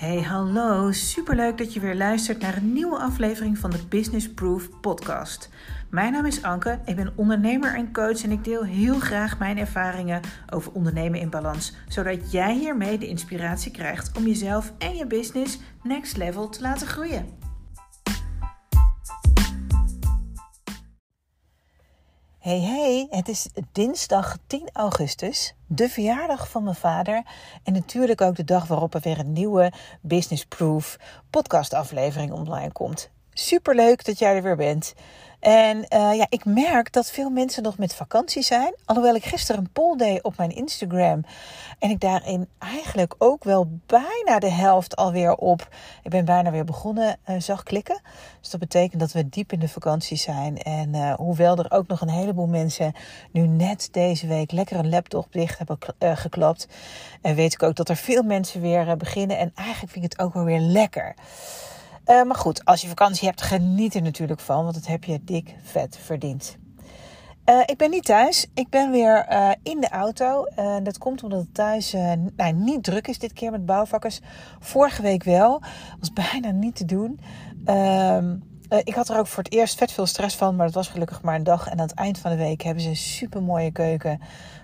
Hey, hallo. Superleuk dat je weer luistert naar een nieuwe aflevering van de Business Proof podcast. Mijn naam is Anke, ik ben ondernemer en coach en ik deel heel graag mijn ervaringen over ondernemen in balans, zodat jij hiermee de inspiratie krijgt om jezelf en je business next level te laten groeien. Hey hey, het is dinsdag 10 augustus, de verjaardag van mijn vader. En natuurlijk ook de dag waarop er weer een nieuwe Business Proof podcast aflevering online komt. Super leuk dat jij er weer bent. En uh, ja, ik merk dat veel mensen nog met vakantie zijn. Alhoewel ik gisteren een poll deed op mijn Instagram. En ik daarin eigenlijk ook wel bijna de helft alweer op. Ik ben bijna weer begonnen, uh, zag klikken. Dus dat betekent dat we diep in de vakantie zijn. En uh, hoewel er ook nog een heleboel mensen nu net deze week lekker een laptop dicht hebben geklapt. weet ik ook dat er veel mensen weer beginnen. En eigenlijk vind ik het ook wel weer lekker. Uh, maar goed, als je vakantie hebt, geniet er natuurlijk van, want dat heb je dik vet verdiend. Uh, ik ben niet thuis. Ik ben weer uh, in de auto. dat komt omdat het thuis nou, niet druk is dit keer met bouwvakkers. Vorige week wel. Was bijna niet te doen. Ehm, ik had er ook voor het eerst vet veel stress van, maar dat was gelukkig maar een dag. En aan het eind van de week hebben ze een super mooie keuken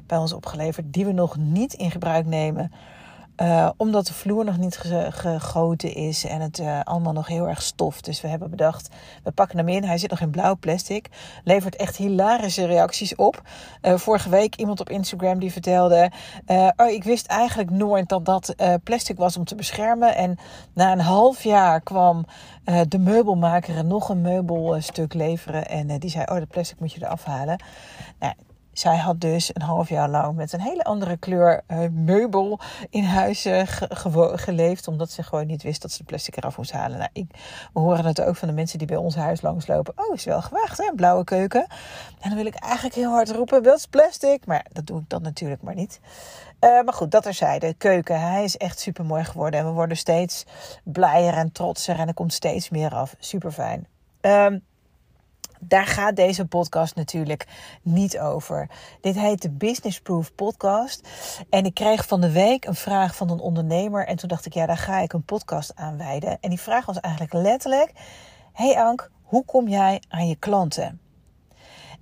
bij ons opgeleverd, die we nog niet in gebruik nemen. Uh, omdat de vloer nog niet gegoten is en het uh, allemaal nog heel erg stoft. Dus we hebben bedacht, we pakken hem in. Hij zit nog in blauw plastic. Levert echt hilarische reacties op. Uh, vorige week iemand op Instagram die vertelde... oh, ik wist eigenlijk nooit dat dat plastic was om te beschermen. En na een half jaar kwam de meubelmaker nog een meubelstuk leveren. En die zei, oh, dat plastic moet je eraf halen. Nou, zij had dus een half jaar lang met een hele andere kleur uh, meubel in huis uh, geleefd. Omdat ze gewoon niet wist dat ze de plastic eraf moest halen. Nou, ik, we horen het ook van de mensen die bij ons huis langslopen. Oh, is wel gewaagd hè, een blauwe keuken. En dan wil ik eigenlijk heel hard roepen, dat is plastic. Maar dat doe ik dan natuurlijk maar niet. Uh, maar goed, dat er De keuken, hij is echt super mooi geworden. En we worden steeds blijer en trotser. En er komt steeds meer af. Super fijn. Um, daar gaat deze podcast natuurlijk niet over. Dit heet de Business Proof Podcast. En ik kreeg van de week een vraag van een ondernemer. En toen dacht ik, ja, daar ga ik een podcast aan wijden. En die vraag was eigenlijk letterlijk: Hey Ank, hoe kom jij aan je klanten?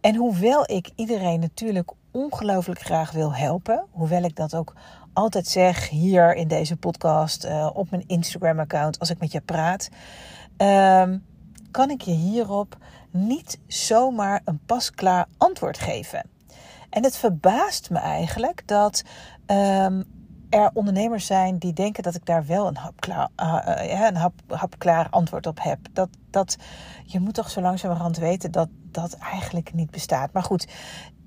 En hoewel ik iedereen natuurlijk ongelooflijk graag wil helpen, hoewel ik dat ook altijd zeg hier in deze podcast, uh, op mijn Instagram-account, als ik met je praat, uh, kan ik je hierop niet zomaar een pasklaar antwoord geven. En het verbaast me eigenlijk dat um, er ondernemers zijn die denken dat ik daar wel een hapklaar, uh, een hap, hapklaar antwoord op heb. Dat, dat, je moet toch zo langzamerhand weten dat dat eigenlijk niet bestaat. Maar goed,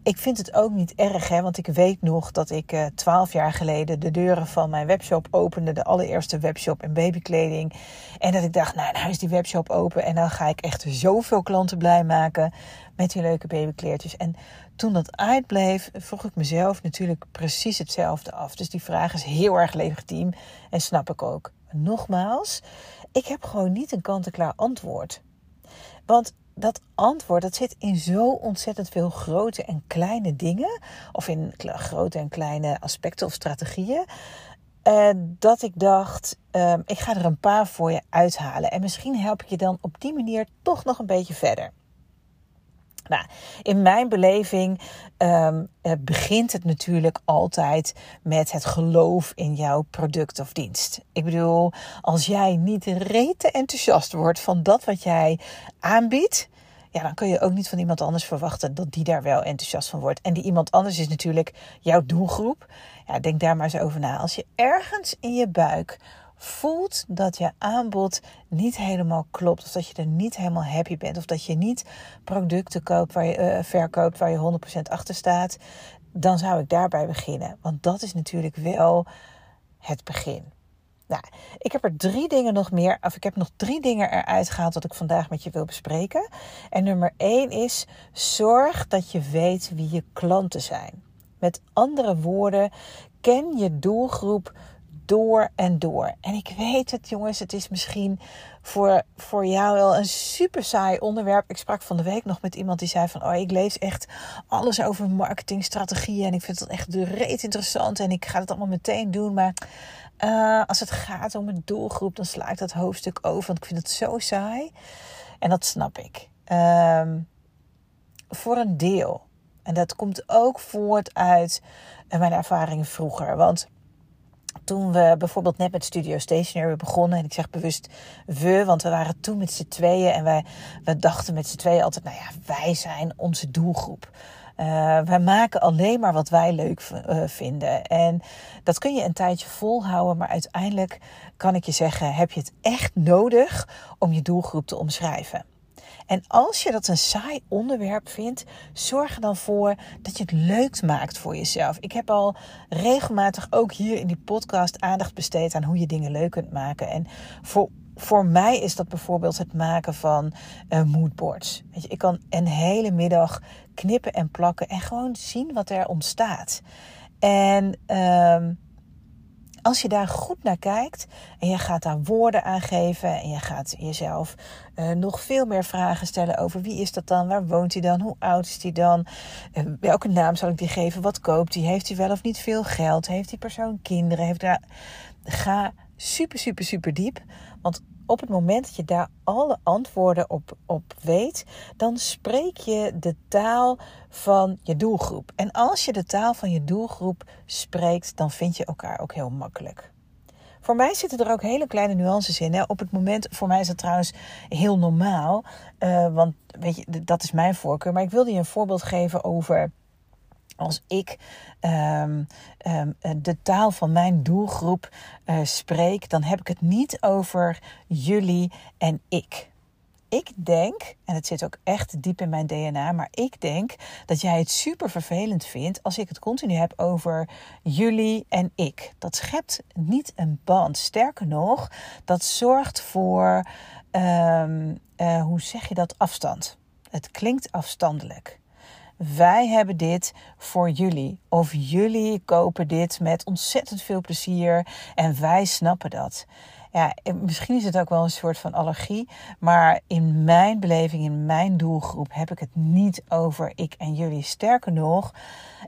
ik vind het ook niet erg, hè, want ik weet nog dat ik eh, twaalf jaar geleden de deuren van mijn webshop opende. De allereerste webshop in babykleding. En dat ik dacht, nou, nou is die webshop open en dan ga ik echt zoveel klanten blij maken met die leuke babykleertjes. En toen dat uitbleef, vroeg ik mezelf natuurlijk precies hetzelfde af. Dus die vraag is heel erg legitiem en snap ik ook. nogmaals, ik heb gewoon niet een kant-en-klaar antwoord. Want dat antwoord, dat zit in zo ontzettend veel grote en kleine dingen. Of in grote en kleine aspecten of strategieën. Uh, dat ik dacht, uh, ik ga er een paar voor je uithalen. En misschien help ik je dan op die manier toch nog een beetje verder. Nou, in mijn beleving um, begint het natuurlijk altijd met het geloof in jouw product of dienst. Ik bedoel, als jij niet rete enthousiast wordt van dat wat jij aanbiedt, ja, dan kun je ook niet van iemand anders verwachten dat die daar wel enthousiast van wordt. En die iemand anders is natuurlijk jouw doelgroep. Ja, denk daar maar eens over na. Als je ergens in je buik voelt dat je aanbod niet helemaal klopt, of dat je er niet helemaal happy bent, of dat je niet producten koopt waar je, uh, verkoopt waar je 100% achter staat, dan zou ik daarbij beginnen. Want dat is natuurlijk wel het begin. Nou, ik heb er drie dingen nog meer, of ik heb nog drie dingen eruit gehaald wat ik vandaag met je wil bespreken. En nummer één is: zorg dat je weet wie je klanten zijn. Met andere woorden, ken je doelgroep door en door. En ik weet het, jongens, het is misschien voor, voor jou wel een super saai onderwerp. Ik sprak van de week nog met iemand die zei van... oh, ik lees echt alles over marketingstrategieën... en ik vind het echt de reet interessant en ik ga het allemaal meteen doen... maar Uh, als het gaat om een doelgroep, dan sla ik dat hoofdstuk over, want ik vind het zo saai. En dat snap ik. Uh, voor een deel. En dat komt ook voort uit mijn ervaringen vroeger. Want toen we bijvoorbeeld net met Studio Stationery begonnen. En ik zeg bewust we, want we waren toen met z'n tweeën. En wij, we dachten met z'n tweeën altijd, nou ja, wij zijn onze doelgroep. Uh, wij maken alleen maar wat wij leuk uh, vinden. En dat kun je een tijdje volhouden, maar uiteindelijk kan ik je zeggen: heb je het echt nodig om je doelgroep te omschrijven? En als je dat een saai onderwerp vindt, zorg er dan voor dat je het leuk maakt voor jezelf. Ik heb al regelmatig ook hier in die podcast aandacht besteed aan hoe je dingen leuk kunt maken. En voor voor mij is dat bijvoorbeeld het maken van uh, moodboards. Weet je, ik kan een hele middag knippen en plakken en gewoon zien wat er ontstaat. En uh, als je daar goed naar kijkt en je gaat daar woorden aan geven en je gaat jezelf uh, nog veel meer vragen stellen over wie is dat dan, waar woont hij dan, hoe oud is hij dan, uh, welke naam zal ik die geven, wat koopt hij, heeft hij wel of niet veel geld, heeft die persoon kinderen, heeft daar... ga super, super, super diep, want op het moment dat je daar alle antwoorden op, op weet, dan spreek je de taal van je doelgroep. En als je de taal van je doelgroep spreekt, dan vind je elkaar ook heel makkelijk. Voor mij zitten er ook hele kleine nuances in. Hè. Op het moment, voor mij is dat trouwens heel normaal, uh, want weet je, dat is mijn voorkeur. Maar ik wilde je een voorbeeld geven over als ik um, um, de taal van mijn doelgroep uh, spreek, dan heb ik het niet over jullie en ik. Ik denk, en het zit ook echt diep in mijn DNA, maar ik denk dat jij het super vervelend vindt als ik het continu heb over jullie en ik. Dat schept niet een band. Sterker nog, dat zorgt voor, um, uh, hoe zeg je dat, afstand. Het klinkt afstandelijk. Wij hebben dit voor jullie. Of jullie kopen dit met ontzettend veel plezier en wij snappen dat. Ja, misschien is het ook wel een soort van allergie, maar in mijn beleving, in mijn doelgroep, heb ik het niet over ik en jullie. Sterker nog,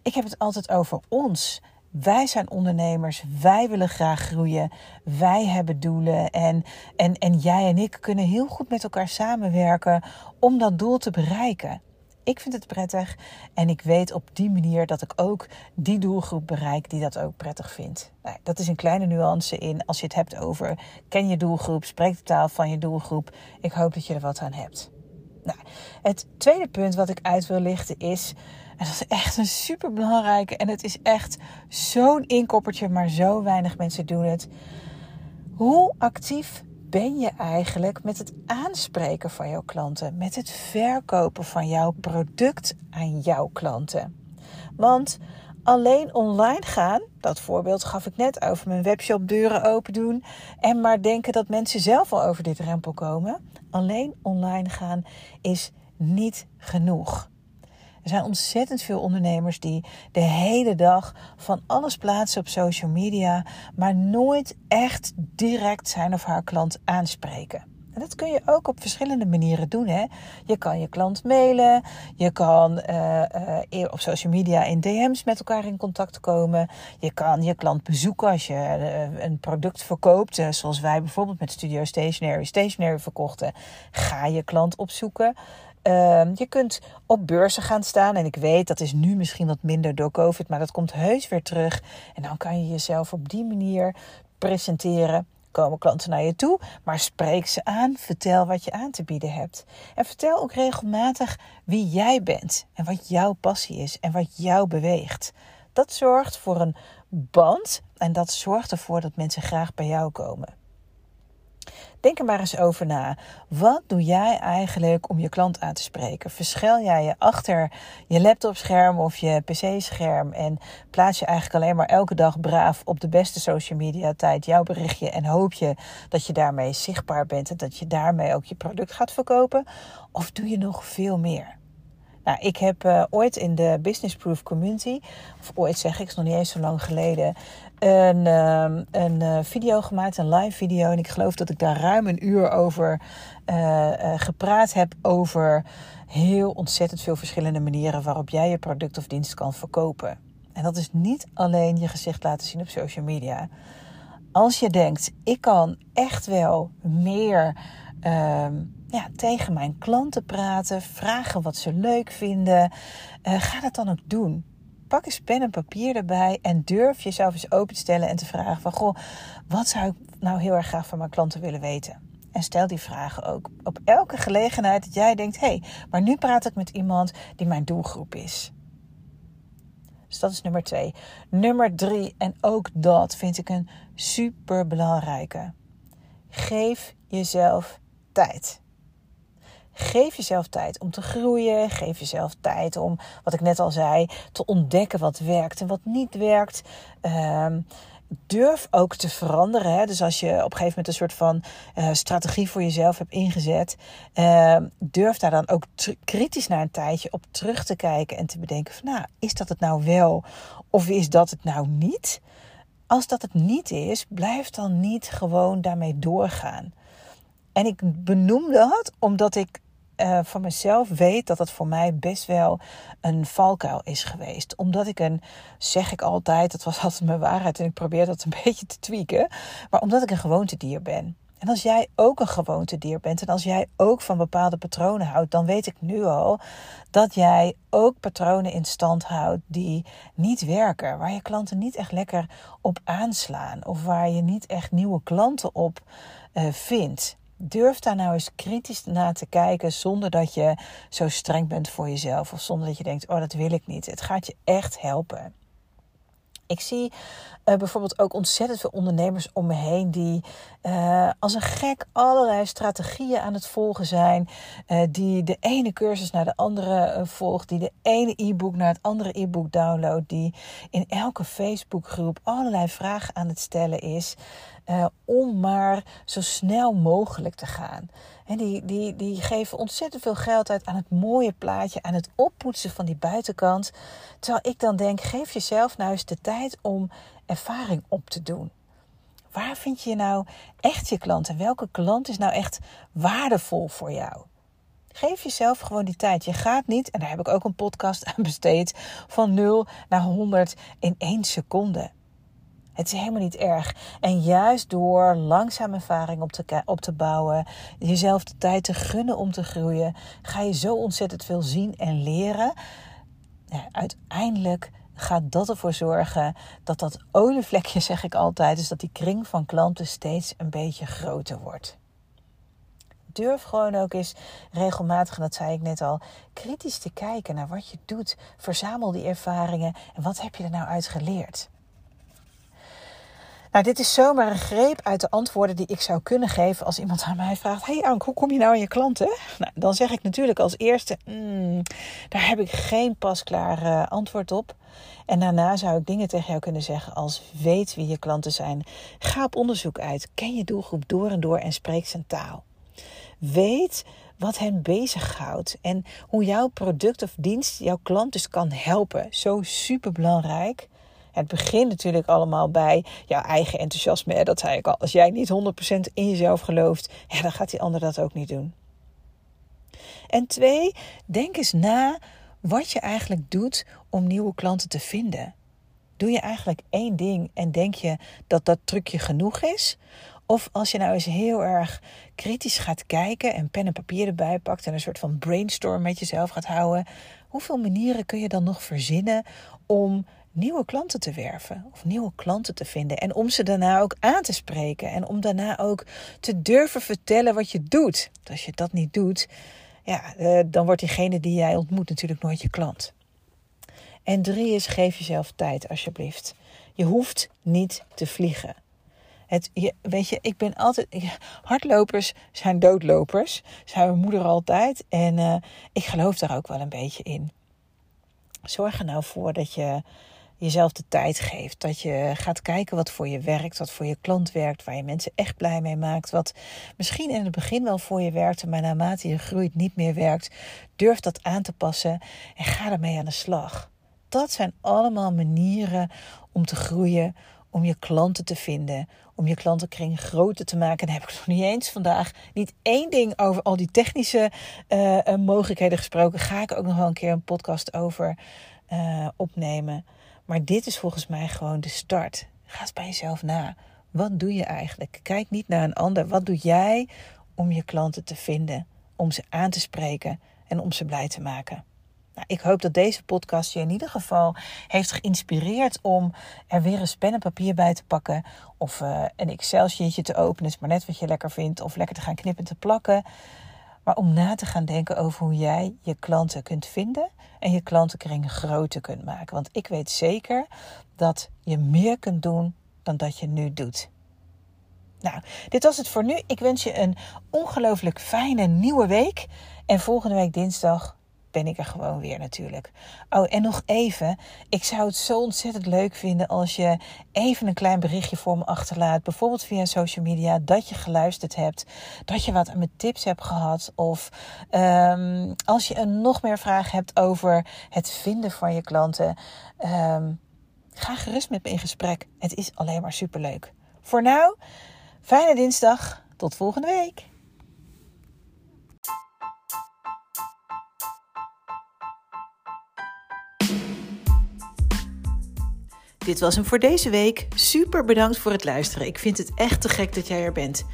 ik heb het altijd over ons. Wij zijn ondernemers, wij willen graag groeien, wij hebben doelen en, en, en jij en ik kunnen heel goed met elkaar samenwerken om dat doel te bereiken. Ik vind het prettig en ik weet op die manier dat ik ook die doelgroep bereik die dat ook prettig vindt. Nou, dat is een kleine nuance in als je het hebt over ken je doelgroep, spreek de taal van je doelgroep. Ik hoop dat je er wat aan hebt. Nou, het tweede punt wat ik uit wil lichten is, en dat is echt een super belangrijke en het is echt zo'n inkoppertje, maar zo weinig mensen doen het. Hoe actief ben je eigenlijk met het aanspreken van jouw klanten, met het verkopen van jouw product aan jouw klanten? Want alleen online gaan, dat voorbeeld gaf ik net over mijn webshop deuren open doen en maar denken dat mensen zelf al over dit drempel komen. Alleen online gaan is niet genoeg. Er zijn ontzettend veel ondernemers die de hele dag van alles plaatsen op social media, maar nooit echt direct zijn of haar klant aanspreken. En dat kun je ook op verschillende manieren doen. Hè? Je kan je klant mailen, je kan uh, uh, op social media in DM's met elkaar in contact komen. Je kan je klant bezoeken als je uh, een product verkoopt, zoals wij bijvoorbeeld met Studio Stationery Stationery verkochten. Ga je klant opzoeken. Uh, je kunt op beurzen gaan staan. En ik weet dat is nu misschien wat minder door COVID, maar dat komt heus weer terug. En dan kan je jezelf op die manier presenteren. Komen klanten naar je toe, maar spreek ze aan. Vertel wat je aan te bieden hebt. En vertel ook regelmatig wie jij bent en wat jouw passie is en wat jou beweegt. Dat zorgt voor een band en dat zorgt ervoor dat mensen graag bij jou komen. Denk er maar eens over na. Wat doe jij eigenlijk om je klant aan te spreken? Verschil jij je achter je laptopscherm of je pc-scherm en plaats je eigenlijk alleen maar elke dag braaf op de beste social media tijd jouw berichtje en hoop je dat je daarmee zichtbaar bent en dat je daarmee ook je product gaat verkopen? Of doe je nog veel meer? Nou, ik heb uh, ooit in de Business Proof Community, of ooit zeg ik, is nog niet eens zo lang geleden, een, uh, een uh, video gemaakt, een live video. En ik geloof dat ik daar ruim een uur over uh, gepraat heb. Over heel ontzettend veel verschillende manieren waarop jij je product of dienst kan verkopen. En dat is niet alleen je gezicht laten zien op social media. Als je denkt, ik kan echt wel meer ehm, ja, tegen mijn klanten praten, vragen wat ze leuk vinden, uh, ga dat dan ook doen. Pak eens pen en papier erbij en durf jezelf eens open te stellen en te vragen van goh, wat zou ik nou heel erg graag van mijn klanten willen weten? En stel die vragen ook op elke gelegenheid dat jij denkt: hé, hey, maar nu praat ik met iemand die mijn doelgroep is. Dus dat is nummer twee. Nummer drie, en ook dat vind ik een super belangrijke. Geef jezelf tijd. Geef jezelf tijd om te groeien. Geef jezelf tijd om, wat ik net al zei, te ontdekken wat werkt en wat niet werkt. Um, durf ook te veranderen. Hè? Dus als je op een gegeven moment een soort van uh, strategie voor jezelf hebt ingezet, uh, durf daar dan ook kritisch naar een tijdje op terug te kijken en te bedenken van, nou, is dat het nou wel of is dat het nou niet? Als dat het niet is, blijf dan niet gewoon daarmee doorgaan. En ik benoem dat omdat ik uh, van mezelf weet dat het voor mij best wel een valkuil is geweest. Omdat ik een, zeg ik altijd, dat was altijd mijn waarheid en ik probeer dat een beetje te tweaken. Maar omdat ik een gewoontedier ben. En als jij ook een gewoontedier bent en als jij ook van bepaalde patronen houdt, dan weet ik nu al dat jij ook patronen in stand houdt die niet werken, waar je klanten niet echt lekker op aanslaan of waar je niet echt nieuwe klanten op uh, vindt durf daar nou eens kritisch naar te kijken zonder dat je zo streng bent voor jezelf of zonder dat je denkt, oh dat wil ik niet. Het gaat je echt helpen. Ik zie uh, bijvoorbeeld ook ontzettend veel ondernemers om me heen die uh, als een gek allerlei strategieën aan het volgen zijn. Uh, die de ene cursus naar de andere volgt, die de ene e-book naar het andere e-book downloadt, die in elke Facebookgroep allerlei vragen aan het stellen is. Om maar zo snel mogelijk te gaan. En die, die, die geven ontzettend veel geld uit aan het mooie plaatje, aan het oppoetsen van die buitenkant. Terwijl ik dan denk, geef jezelf nou eens de tijd om ervaring op te doen. Waar vind je nou echt je klanten? Welke klant is nou echt waardevol voor jou? Geef jezelf gewoon die tijd. Je gaat niet, en daar heb ik ook een podcast aan besteed, van 0 naar 100 in één seconde. Het is helemaal niet erg. En juist door langzaam ervaring op te, op te bouwen, jezelf de tijd te gunnen om te groeien, ga je zo ontzettend veel zien en leren. Ja, uiteindelijk gaat dat ervoor zorgen dat dat olievlekje, zeg ik altijd, dus dat die kring van klanten steeds een beetje groter wordt. Durf gewoon ook eens regelmatig, dat zei ik net al, kritisch te kijken naar wat je doet. Verzamel die ervaringen en wat heb je er nou uit geleerd? Nou, dit is zomaar een greep uit de antwoorden die ik zou kunnen geven als iemand aan mij vraagt: Hey Ank, hoe kom je nou aan je klanten? Nou, dan zeg ik natuurlijk als eerste: mm, daar heb ik geen pasklaar uh, antwoord op. En daarna zou ik dingen tegen jou kunnen zeggen als: weet wie je klanten zijn. Ga op onderzoek uit. Ken je doelgroep door en door en spreek zijn taal. Weet wat hen bezighoudt en hoe jouw product of dienst jouw klant dus kan helpen. Zo super belangrijk. Het begint natuurlijk allemaal bij jouw eigen enthousiasme. Dat zei ik al. Als jij niet 100% in jezelf gelooft, ja, dan gaat die ander dat ook niet doen. En twee, denk eens na wat je eigenlijk doet om nieuwe klanten te vinden. Doe je eigenlijk één ding en denk je dat dat trucje genoeg is? Of als je nou eens heel erg kritisch gaat kijken en pen en papier erbij pakt en een soort van brainstorm met jezelf gaat houden, hoeveel manieren kun je dan nog verzinnen om nieuwe klanten te werven of nieuwe klanten te vinden. En om ze daarna ook aan te spreken en om daarna ook te durven vertellen wat je doet. Als je dat niet doet, ja, eh, dan wordt diegene die jij ontmoet natuurlijk nooit je klant. En drie is geef jezelf tijd alsjeblieft. Je hoeft niet te vliegen. Het, je, weet je, ik ben altijd. Hardlopers zijn doodlopers. Zijn mijn moeder altijd. En uh, ik geloof daar ook wel een beetje in. Zorg er nou voor dat je jezelf de tijd geeft. Dat je gaat kijken wat voor je werkt, wat voor je klant werkt, waar je mensen echt blij mee maakt. Wat misschien in het begin wel voor je werkte, maar naarmate je groeit niet meer werkt. Durf dat aan te passen en ga ermee aan de slag. Dat zijn allemaal manieren om te groeien, om je klanten te vinden, om je klantenkring groter te maken. En heb ik nog niet eens vandaag niet één ding over al die technische uh, mogelijkheden gesproken. Ga ik ook nog wel een keer een podcast over uh, opnemen. Maar dit is volgens mij gewoon de start. Ga eens bij jezelf na. Wat doe je eigenlijk? Kijk niet naar een ander. Wat doe jij om je klanten te vinden, om ze aan te spreken en om ze blij te maken? Nou, ik hoop dat deze podcast je in ieder geval heeft geïnspireerd om er weer eens pen en papier bij te pakken. Of uh, een Excel-sheetje te openen, is maar net wat je lekker vindt. Of lekker te gaan knippen te plakken. Maar om na te gaan denken over hoe jij je klanten kunt vinden en je klantenkring groter kunt maken. Want ik weet zeker dat je meer kunt doen dan dat je nu doet. Nou, dit was het voor nu. Ik wens je een ongelooflijk fijne nieuwe week. En volgende week dinsdag ben ik er gewoon weer natuurlijk. Oh, en nog even. Ik zou het zo ontzettend leuk vinden als je even een klein berichtje voor me achterlaat. Bijvoorbeeld via social media. Dat je geluisterd hebt. Dat je wat aan mijn tips hebt gehad. Of um, als je een nog meer vragen hebt over het vinden van je klanten. Um, ga gerust met me in gesprek. Het is alleen maar superleuk. Voor nu, fijne dinsdag. Tot volgende week. Dit was hem voor deze week. Super bedankt voor het luisteren. Ik vind het echt te gek dat jij er bent.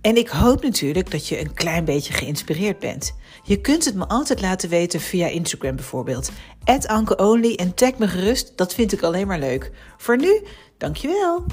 En ik hoop natuurlijk dat je een klein beetje geïnspireerd bent. Je kunt het me altijd laten weten via Instagram bijvoorbeeld. Ankeonly en tag me gerust, dat vind ik alleen maar leuk. Voor nu, dankjewel.